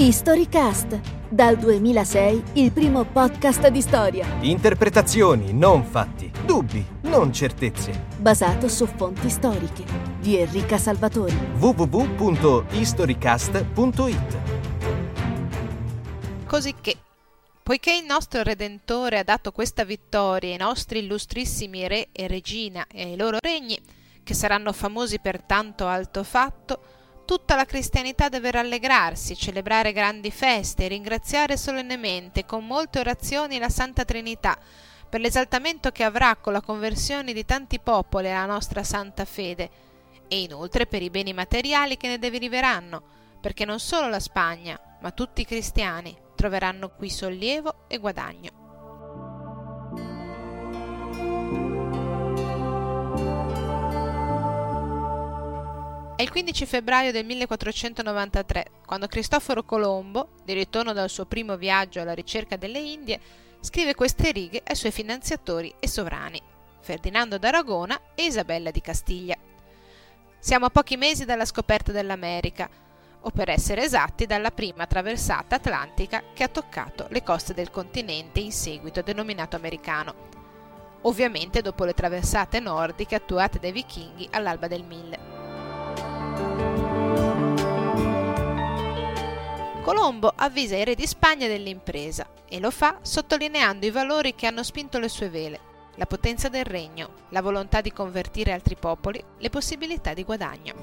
Historycast, dal 2006 il primo podcast di storia. Interpretazioni, non fatti. Dubbi, non certezze. Basato su fonti storiche. Di Enrica Salvatori. www.historycast.it Così che, poiché il nostro Redentore ha dato questa vittoria ai nostri illustrissimi re e regina e ai loro regni, che saranno famosi per tanto alto fatto, tutta la cristianità deve rallegrarsi, celebrare grandi feste ringraziare solennemente con molte orazioni la Santa Trinità per l'esaltamento che avrà con la conversione di tanti popoli alla nostra santa fede e inoltre per i beni materiali che ne deriveranno, perché non solo la Spagna, ma tutti i cristiani troveranno qui sollievo e guadagno. È il 15 febbraio del 1493, quando Cristoforo Colombo, di ritorno dal suo primo viaggio alla ricerca delle Indie, scrive queste righe ai suoi finanziatori e sovrani, Ferdinando d'Aragona e Isabella di Castiglia. Siamo a pochi mesi dalla scoperta dell'America, o per essere esatti dalla prima traversata atlantica che ha toccato le coste del continente in seguito denominato americano, ovviamente dopo le traversate nordiche attuate dai vichinghi all'alba del 1000. Colombo avvisa i re di Spagna dell'impresa e lo fa sottolineando i valori che hanno spinto le sue vele, la potenza del regno, la volontà di convertire altri popoli, le possibilità di guadagno.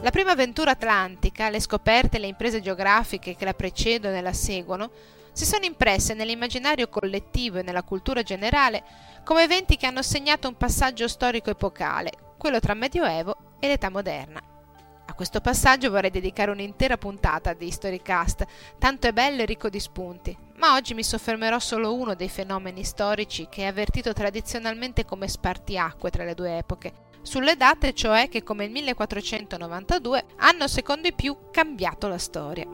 La prima avventura atlantica, le scoperte e le imprese geografiche che la precedono e la seguono, si sono impresse nell'immaginario collettivo e nella cultura generale come eventi che hanno segnato un passaggio storico epocale, quello tra Medioevo e l'età moderna. A questo passaggio vorrei dedicare un'intera puntata di Historycast, tanto è bello e ricco di spunti, ma oggi mi soffermerò solo uno dei fenomeni storici che è avvertito tradizionalmente come spartiacque tra le due epoche, sulle date cioè che come il 1492 hanno secondo i più cambiato la storia.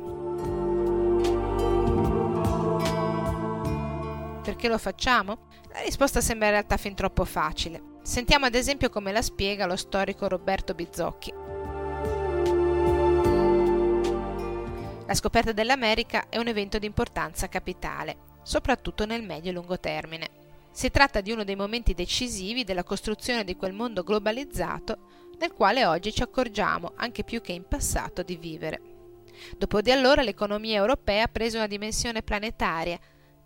Perché lo facciamo? La risposta sembra in realtà fin troppo facile. Sentiamo ad esempio come la spiega lo storico Roberto Bizzocchi. La scoperta dell'America è un evento di importanza capitale, soprattutto nel medio e lungo termine. Si tratta di uno dei momenti decisivi della costruzione di quel mondo globalizzato nel quale oggi ci accorgiamo, anche più che in passato, di vivere. Dopo di allora l'economia europea ha preso una dimensione planetaria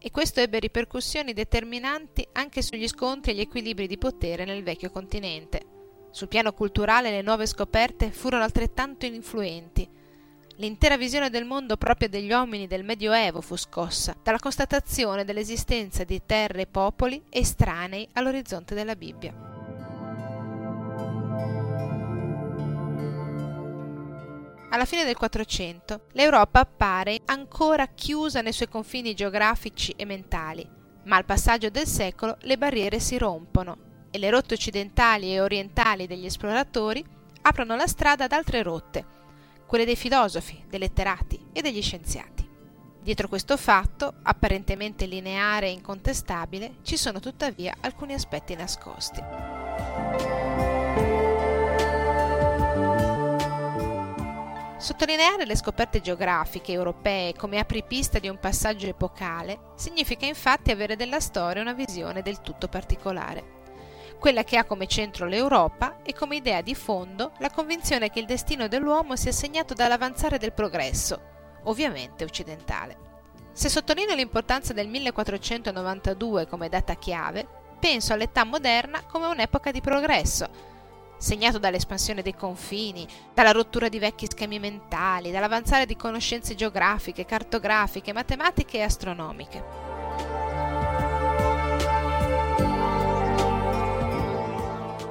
e questo ebbe ripercussioni determinanti anche sugli scontri e gli equilibri di potere nel vecchio continente. Sul piano culturale le nuove scoperte furono altrettanto influenti, L'intera visione del mondo propria degli uomini del Medioevo fu scossa dalla constatazione dell'esistenza di terre e popoli estranei all'orizzonte della Bibbia. Alla fine del Quattrocento l'Europa appare ancora chiusa nei suoi confini geografici e mentali, ma al passaggio del secolo le barriere si rompono e le rotte occidentali e orientali degli esploratori aprono la strada ad altre rotte, quelle dei filosofi, dei letterati e degli scienziati. Dietro questo fatto, apparentemente lineare e incontestabile, ci sono tuttavia alcuni aspetti nascosti. Sottolineare le scoperte geografiche europee come apripista di un passaggio epocale significa infatti avere della storia una visione del tutto particolare quella che ha come centro l'Europa e come idea di fondo la convinzione che il destino dell'uomo sia segnato dall'avanzare del progresso, ovviamente occidentale. Se sottolineo l'importanza del 1492 come data chiave, penso all'età moderna come un'epoca di progresso, segnato dall'espansione dei confini, dalla rottura di vecchi schemi mentali, dall'avanzare di conoscenze geografiche, cartografiche, matematiche e astronomiche.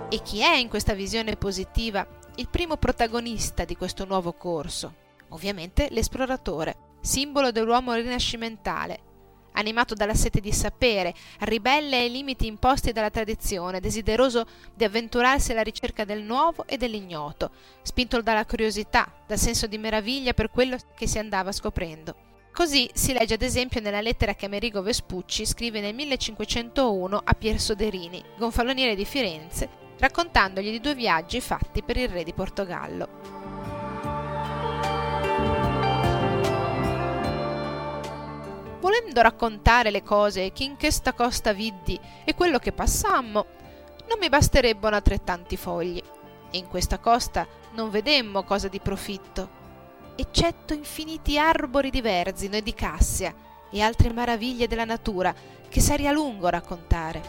E chi è in questa visione positiva il primo protagonista di questo nuovo corso? Ovviamente l'esploratore, simbolo dell'uomo rinascimentale, animato dalla sete di sapere, ribelle ai limiti imposti dalla tradizione, desideroso di avventurarsi alla ricerca del nuovo e dell'ignoto, spinto dalla curiosità, dal senso di meraviglia per quello che si andava scoprendo. Così si legge ad esempio nella lettera che Amerigo Vespucci scrive nel 1501 a Pier Soderini, gonfaloniere di Firenze, raccontandogli di due viaggi fatti per il re di Portogallo. Volendo raccontare le cose che in questa costa viddi e quello che passammo, non mi basterebbero altrettanti fogli. In questa costa non vedemmo cosa di profitto, eccetto infiniti arbori di verzino e di cassia e altre maraviglie della natura che sarebbe a lungo raccontare.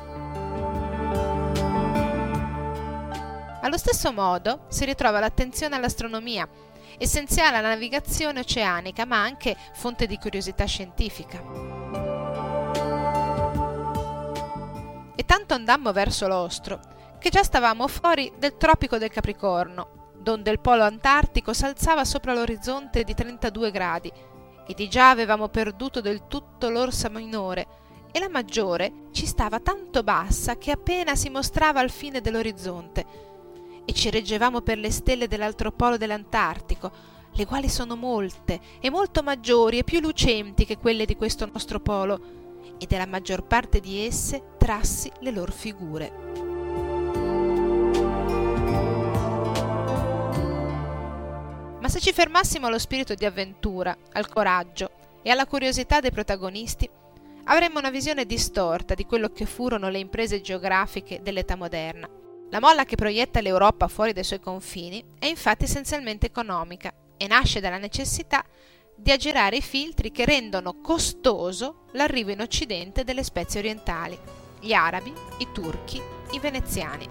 Allo stesso modo si ritrova l'attenzione all'astronomia, essenziale alla navigazione oceanica, ma anche fonte di curiosità scientifica. E tanto andammo verso l'ostro, che già stavamo fuori del tropico del Capricorno, donde il polo antartico s'alzava sopra l'orizzonte di 32 gradi, e di già avevamo perduto del tutto l'orsa minore, e la maggiore ci stava tanto bassa che appena si mostrava al fine dell'orizzonte, e ci reggevamo per le stelle dell'altro polo dell'Antartico, le quali sono molte e molto maggiori e più lucenti che quelle di questo nostro polo, e della maggior parte di esse trassi le loro figure. Ma se ci fermassimo allo spirito di avventura, al coraggio e alla curiosità dei protagonisti, avremmo una visione distorta di quello che furono le imprese geografiche dell'età moderna. La molla che proietta l'Europa fuori dai suoi confini è infatti essenzialmente economica e nasce dalla necessità di aggirare i filtri che rendono costoso l'arrivo in Occidente delle spezie orientali, gli arabi, i turchi, i veneziani.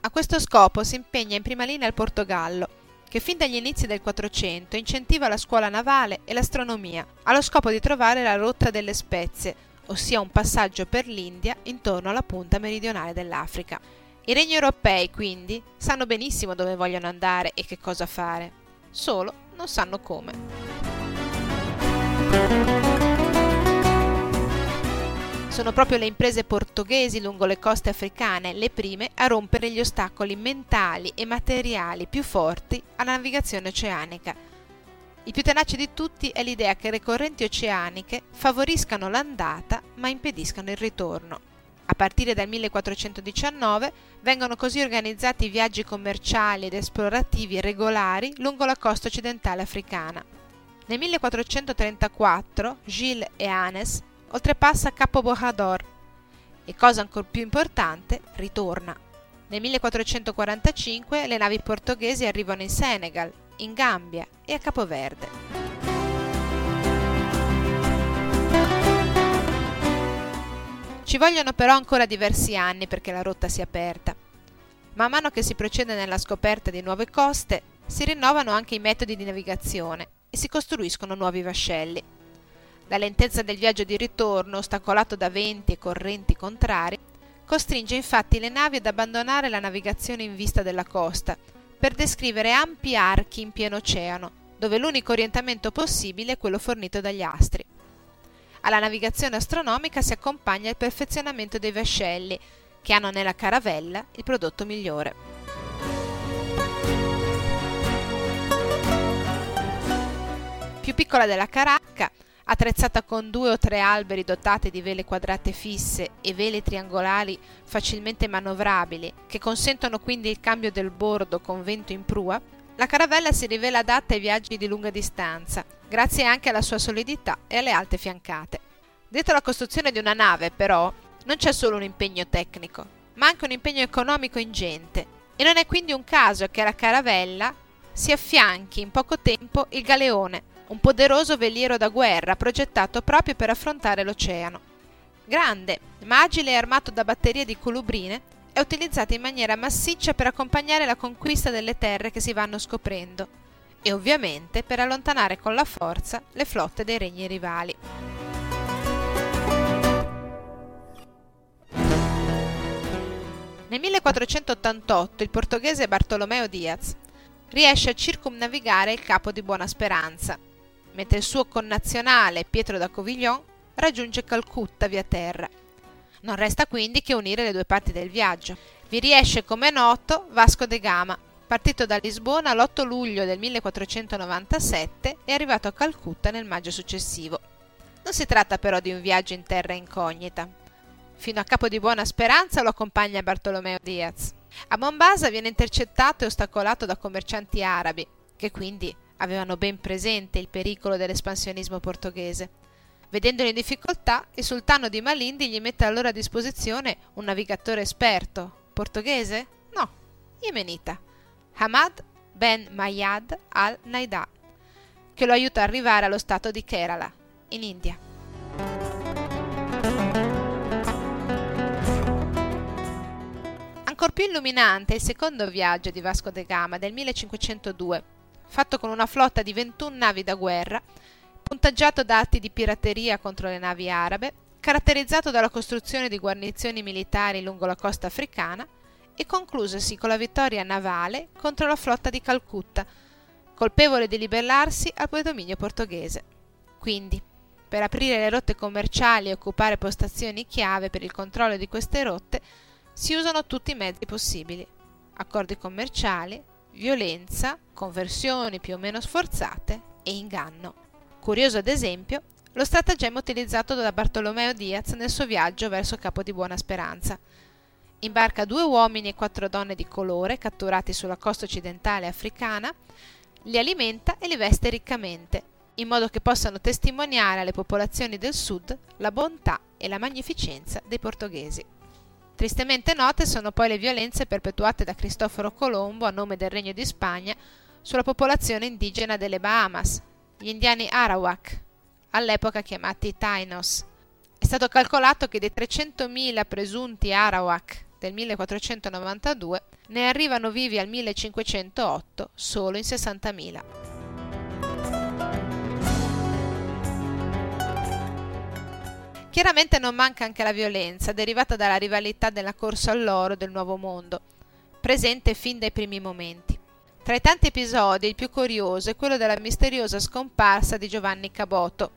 A questo scopo si impegna in prima linea il Portogallo, che fin dagli inizi del Quattrocento incentiva la scuola navale e l'astronomia, allo scopo di trovare la rotta delle spezie, ossia un passaggio per l'India intorno alla punta meridionale dell'Africa. I regni europei, quindi, sanno benissimo dove vogliono andare e che cosa fare, solo non sanno come. Sono proprio le imprese portoghesi lungo le coste africane le prime a rompere gli ostacoli mentali e materiali più forti alla navigazione oceanica. Il più tenace di tutti è l'idea che le correnti oceaniche favoriscano l'andata ma impediscano il ritorno. A partire dal 1419 vengono così organizzati viaggi commerciali ed esplorativi regolari lungo la costa occidentale africana. Nel 1434 Gilles e Hanes oltrepassa Capo Bojador e, cosa ancora più importante, ritorna. Nel 1445 le navi portoghesi arrivano in Senegal, in Gambia e a Capoverde. Ci vogliono però ancora diversi anni perché la rotta sia aperta. Man mano che si procede nella scoperta di nuove coste, si rinnovano anche i metodi di navigazione e si costruiscono nuovi vascelli. La lentezza del viaggio di ritorno, ostacolato da venti e correnti contrari, costringe infatti le navi ad abbandonare la navigazione in vista della costa, per descrivere ampi archi in pieno oceano, dove l'unico orientamento possibile è quello fornito dagli astri. Alla navigazione astronomica si accompagna il perfezionamento dei vascelli, che hanno nella caravella il prodotto migliore. Più piccola della caracca, attrezzata con due o tre alberi dotati di vele quadrate fisse e vele triangolari facilmente manovrabili, che consentono quindi il cambio del bordo con vento in prua, la caravella si rivela adatta ai viaggi di lunga distanza, grazie anche alla sua solidità e alle alte fiancate. Dietro la costruzione di una nave, però, non c'è solo un impegno tecnico, ma anche un impegno economico ingente, e non è quindi un caso che alla caravella si affianchi in poco tempo il galeone, un poderoso veliero da guerra progettato proprio per affrontare l'oceano. Grande, ma agile e armato da batterie di colubrine, è utilizzato in maniera massiccia per accompagnare la conquista delle terre che si vanno scoprendo e ovviamente per allontanare con la forza le flotte dei regni rivali. Nel 1488 il portoghese Bartolomeo Diaz riesce a circumnavigare il capo di Buona Speranza, mentre il suo connazionale Pietro da Coviglion raggiunge Calcutta via terra. Non resta quindi che unire le due parti del viaggio. Vi riesce come noto Vasco de Gama, partito da Lisbona l'8 luglio del 1497 e arrivato a Calcutta nel maggio successivo. Non si tratta però di un viaggio in terra incognita. Fino a Capo di Buona Speranza lo accompagna Bartolomeo Diaz. A Mombasa viene intercettato e ostacolato da commercianti arabi, che quindi avevano ben presente il pericolo dell'espansionismo portoghese. Vedendolo in difficoltà, il sultano di Malindi gli mette allora a disposizione un navigatore esperto. Portoghese? No, yemenita. Hamad ben Mayad al-Naida, che lo aiuta a arrivare allo stato di Kerala, in India. Ancor più illuminante è il secondo viaggio di Vasco da Gama del 1502, fatto con una flotta di 21 navi da guerra, puntaggiato da atti di pirateria contro le navi arabe, caratterizzato dalla costruzione di guarnizioni militari lungo la costa africana e conclusosi con la vittoria navale contro la flotta di Calcutta, colpevole di ribellarsi al predominio portoghese. Quindi, per aprire le rotte commerciali e occupare postazioni chiave per il controllo di queste rotte, si usano tutti i mezzi possibili. Accordi commerciali, violenza, conversioni più o meno sforzate e inganno. Curioso ad esempio lo stratagemma utilizzato da Bartolomeo Diaz nel suo viaggio verso Capo di Buona Speranza. Imbarca due uomini e quattro donne di colore catturati sulla costa occidentale africana, li alimenta e li veste riccamente, in modo che possano testimoniare alle popolazioni del sud la bontà e la magnificenza dei portoghesi. Tristemente note sono poi le violenze perpetuate da Cristoforo Colombo a nome del Regno di Spagna sulla popolazione indigena delle Bahamas, gli indiani Arawak, all'epoca chiamati Tainos. È stato calcolato che dei 300.000 presunti Arawak del 1492 ne arrivano vivi al 1508 solo in 60.000. Chiaramente non manca anche la violenza derivata dalla rivalità della corsa all'oro del Nuovo Mondo, presente fin dai primi momenti. Tra i tanti episodi, il più curioso è quello della misteriosa scomparsa di Giovanni Caboto.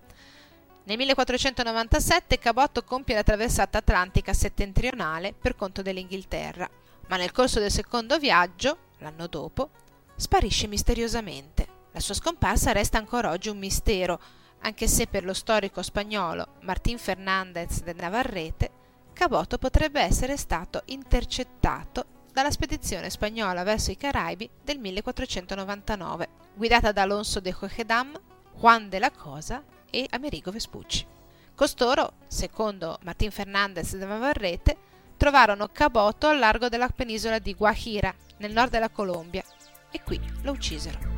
Nel 1497 Caboto compie la traversata atlantica settentrionale per conto dell'Inghilterra, ma nel corso del secondo viaggio, l'anno dopo, sparisce misteriosamente. La sua scomparsa resta ancora oggi un mistero, anche se per lo storico spagnolo Martín Fernández de Navarrete, Caboto potrebbe essere stato intercettato dalla spedizione spagnola verso i Caraibi del 1499, guidata da Alonso de Hojedam, Juan de la Cosa e Amerigo Vespucci. Costoro, secondo Martín Fernández de Navarrete, trovarono Caboto al largo della penisola di Guajira, nel nord della Colombia, e qui lo uccisero.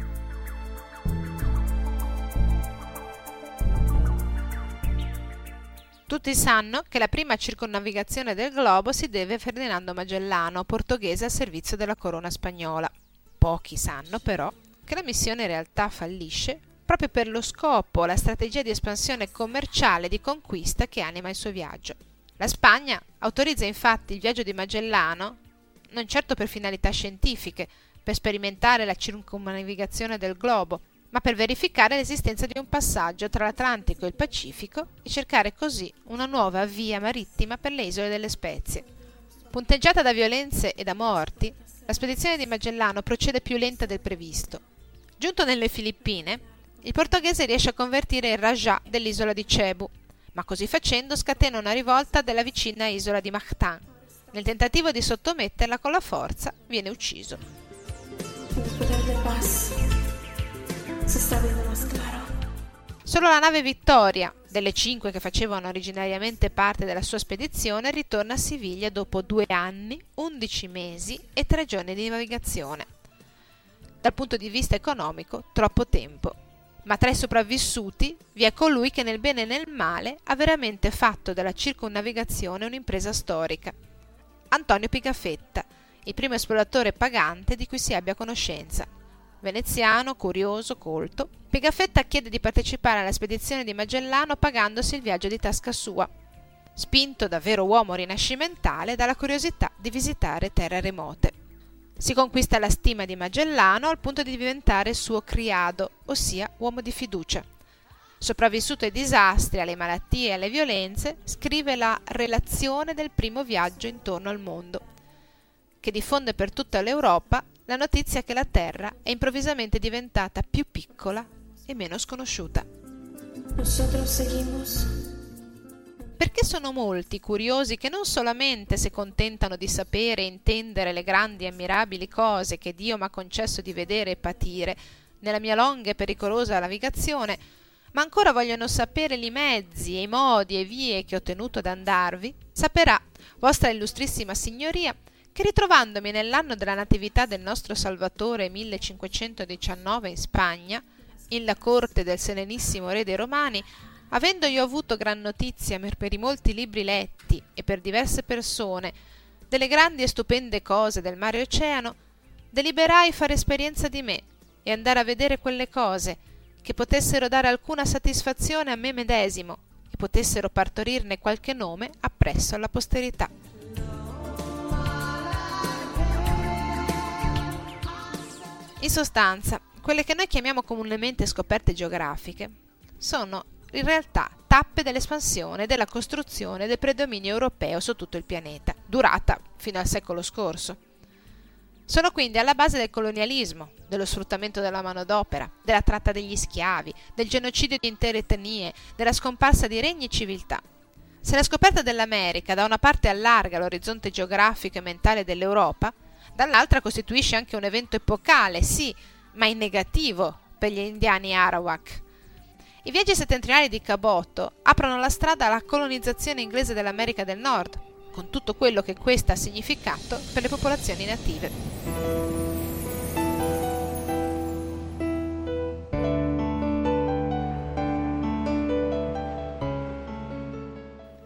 Tutti sanno che la prima circonnavigazione del globo si deve a Ferdinando Magellano, portoghese al servizio della corona spagnola. Pochi sanno però che la missione in realtà fallisce proprio per lo scopo, la strategia di espansione commerciale e di conquista che anima il suo viaggio. La Spagna autorizza infatti il viaggio di Magellano non certo per finalità scientifiche, per sperimentare la circumnavigazione del globo, ma per verificare l'esistenza di un passaggio tra l'Atlantico e il Pacifico e cercare così una nuova via marittima per le isole delle Spezie. Punteggiata da violenze e da morti, la spedizione di Magellano procede più lenta del previsto. Giunto nelle Filippine, il portoghese riesce a convertire il Rajah dell'isola di Cebu, ma così facendo scatena una rivolta della vicina isola di Mactan. Nel tentativo di sottometterla con la forza, viene ucciso. Solo la nave Vittoria, delle cinque che facevano originariamente parte della sua spedizione, ritorna a Siviglia dopo due anni, undici mesi e tre giorni di navigazione. Dal punto di vista economico, troppo tempo. Ma tra i sopravvissuti vi è colui che nel bene e nel male ha veramente fatto della circunnavigazione un'impresa storica. Antonio Pigafetta, il primo esploratore pagante di cui si abbia conoscenza. Veneziano, curioso, colto, Pigafetta chiede di partecipare alla spedizione di Magellano pagandosi il viaggio di tasca sua, spinto da vero uomo rinascimentale dalla curiosità di visitare terre remote. Si conquista la stima di Magellano al punto di diventare suo criado, ossia uomo di fiducia. Sopravvissuto ai disastri, alle malattie e alle violenze, scrive la Relazione del primo viaggio intorno al mondo, che diffonde per tutta l'Europa la notizia che la Terra è improvvisamente diventata più piccola e meno sconosciuta. Perché sono molti curiosi che non solamente si contentano di sapere e intendere le grandi e ammirabili cose che Dio mi ha concesso di vedere e patire nella mia longa e pericolosa navigazione, ma ancora vogliono sapere i mezzi e i modi e vie che ho tenuto ad andarvi, saperà, vostra illustrissima signoria, che ritrovandomi nell'anno della natività del nostro Salvatore 1519 in Spagna, in la corte del serenissimo re dei Romani, Avendo io avuto gran notizia per i molti libri letti e per diverse persone delle grandi e stupende cose del mare oceano, deliberai fare esperienza di me e andare a vedere quelle cose che potessero dare alcuna satisfazione a me medesimo e potessero partorirne qualche nome appresso alla posterità. In sostanza, quelle che noi chiamiamo comunemente scoperte geografiche sono in realtà tappe dell'espansione della costruzione del predominio europeo su tutto il pianeta, durata fino al secolo scorso. Sono quindi alla base del colonialismo, dello sfruttamento della manodopera, della tratta degli schiavi, del genocidio di intere etnie, della scomparsa di regni e civiltà. Se la scoperta dell'America da una parte allarga l'orizzonte geografico e mentale dell'Europa, dall'altra costituisce anche un evento epocale, sì, ma in negativo per gli indiani Arawak, i viaggi settentrionali di Cabotto aprono la strada alla colonizzazione inglese dell'America del Nord, con tutto quello che questo ha significato per le popolazioni native.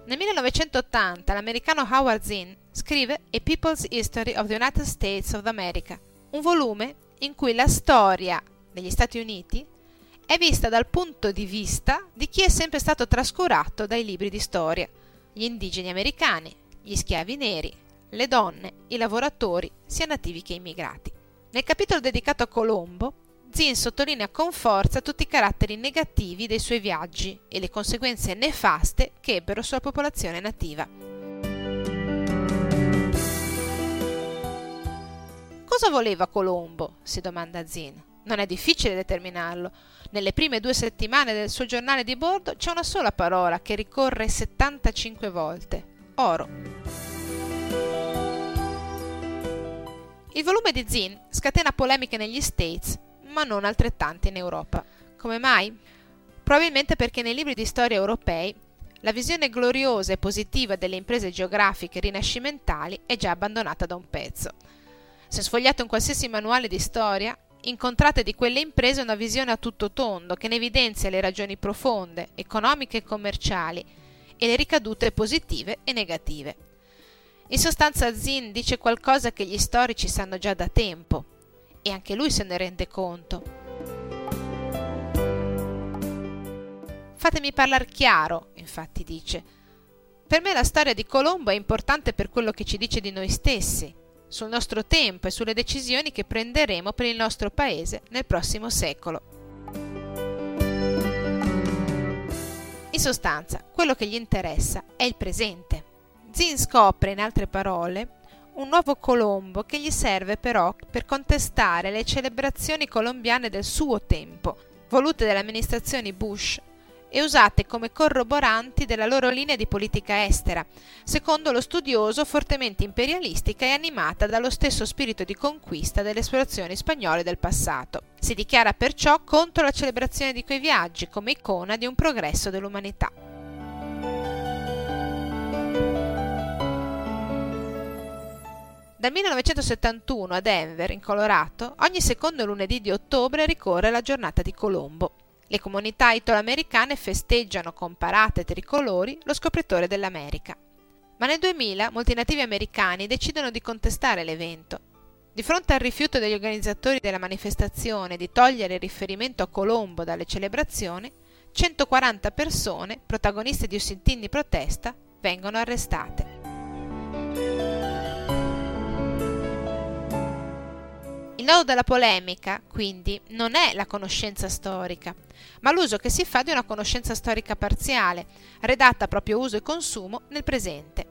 Nel 1980 l'americano Howard Zinn scrive A People's History of the United States of America, un volume in cui la storia degli Stati Uniti è vista dal punto di vista di chi è sempre stato trascurato dai libri di storia, gli indigeni americani, gli schiavi neri, le donne, i lavoratori, sia nativi che immigrati. Nel capitolo dedicato a Colombo, Zinn sottolinea con forza tutti i caratteri negativi dei suoi viaggi e le conseguenze nefaste che ebbero sulla popolazione nativa. Cosa voleva Colombo? si domanda Zinn. Non è difficile determinarlo. Nelle prime due settimane del suo giornale di bordo c'è una sola parola che ricorre 75 volte. Oro. Il volume di Zinn scatena polemiche negli States, ma non altrettante in Europa. Come mai? Probabilmente perché nei libri di storia europei la visione gloriosa e positiva delle imprese geografiche rinascimentali è già abbandonata da un pezzo. Se sfogliate un qualsiasi manuale di storia, incontrate di quelle imprese una visione a tutto tondo che ne evidenzia le ragioni profonde, economiche e commerciali e le ricadute positive e negative. In sostanza Zinn dice qualcosa che gli storici sanno già da tempo e anche lui se ne rende conto. Fatemi parlare chiaro, infatti dice. Per me la storia di Colombo è importante per quello che ci dice di noi stessi, sul nostro tempo e sulle decisioni che prenderemo per il nostro Paese nel prossimo secolo. In sostanza, quello che gli interessa è il presente. Zin scopre, in altre parole, un nuovo Colombo che gli serve però per contestare le celebrazioni colombiane del suo tempo, volute dalle amministrazioni Bush e usate come corroboranti della loro linea di politica estera, secondo lo studioso fortemente imperialistica e animata dallo stesso spirito di conquista delle esplorazioni spagnole del passato. Si dichiara perciò contro la celebrazione di quei viaggi come icona di un progresso dell'umanità. Dal 1971 a Denver, in Colorado, ogni secondo lunedì di ottobre ricorre la giornata di Colombo. Le comunità italoamericane festeggiano con parate tricolori lo scopritore dell'America. Ma nel 2000 molti nativi americani decidono di contestare l'evento. Di fronte al rifiuto degli organizzatori della manifestazione di togliere il riferimento a Colombo dalle celebrazioni, 140 persone, protagoniste di un sit-in di protesta, vengono arrestate. Nodo della polemica, quindi, non è la conoscenza storica, ma l'uso che si fa di una conoscenza storica parziale, redatta a proprio uso e consumo nel presente.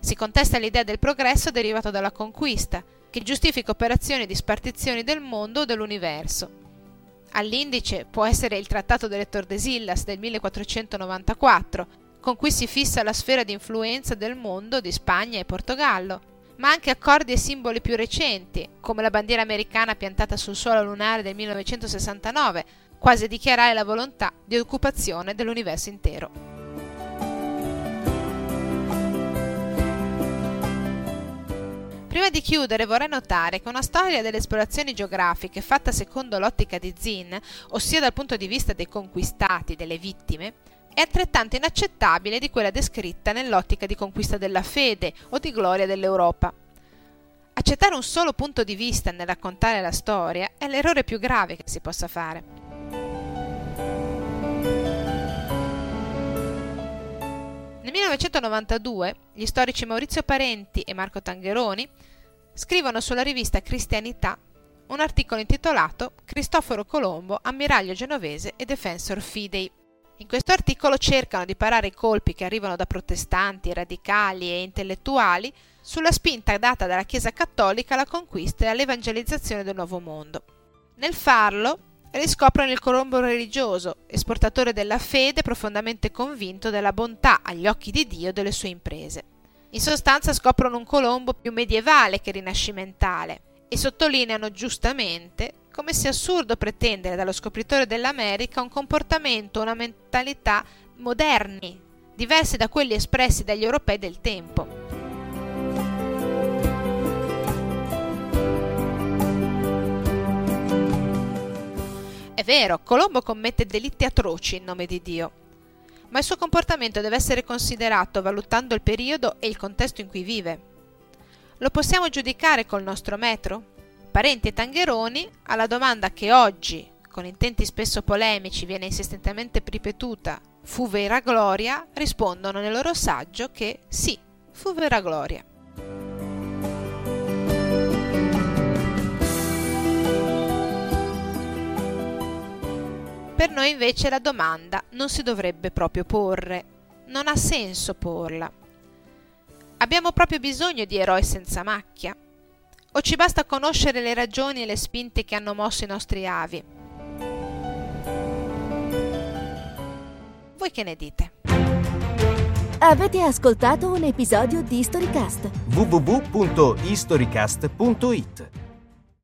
Si contesta l'idea del progresso derivato dalla conquista, che giustifica operazioni di spartizione del mondo o dell'universo. All'indice può essere il Trattato delle Tordesillas del 1494, con cui si fissa la sfera di influenza del mondo di Spagna e Portogallo, ma anche accordi e simboli più recenti, come la bandiera americana piantata sul suolo lunare del 1969, quasi a dichiarare la volontà di occupazione dell'universo intero. Prima di chiudere vorrei notare che una storia delle esplorazioni geografiche fatta secondo l'ottica di Zinn, ossia dal punto di vista dei conquistati, delle vittime, è altrettanto inaccettabile di quella descritta nell'ottica di conquista della fede o di gloria dell'Europa. Accettare un solo punto di vista nel raccontare la storia è l'errore più grave che si possa fare. Nel 1992 gli storici Maurizio Parenti e Marco Tangheroni scrivono sulla rivista Cristianità un articolo intitolato Cristoforo Colombo, ammiraglio genovese e defensor fidei. In questo articolo cercano di parare i colpi che arrivano da protestanti, radicali e intellettuali sulla spinta data dalla Chiesa cattolica alla conquista e all'evangelizzazione del Nuovo Mondo. Nel farlo riscoprono il Colombo religioso, esportatore della fede profondamente convinto della bontà agli occhi di Dio delle sue imprese. In sostanza scoprono un Colombo più medievale che rinascimentale e sottolineano giustamente come sia assurdo pretendere dallo scopritore dell'America un comportamento, una mentalità moderni, diversi da quelli espressi dagli europei del tempo. È vero, Colombo commette delitti atroci in nome di Dio, ma il suo comportamento deve essere considerato valutando il periodo e il contesto in cui vive. Lo possiamo giudicare col nostro metro? Parenti e Tangheroni, alla domanda che oggi, con intenti spesso polemici, viene insistentemente ripetuta fu vera gloria, rispondono nel loro saggio che sì, fu vera gloria. Per noi invece la domanda non si dovrebbe proprio porre, non ha senso porla. Abbiamo proprio bisogno di eroi senza macchia? O ci basta conoscere le ragioni e le spinte che hanno mosso i nostri avi? Voi che ne dite? Avete ascoltato un episodio di Storycast? www.historycast.it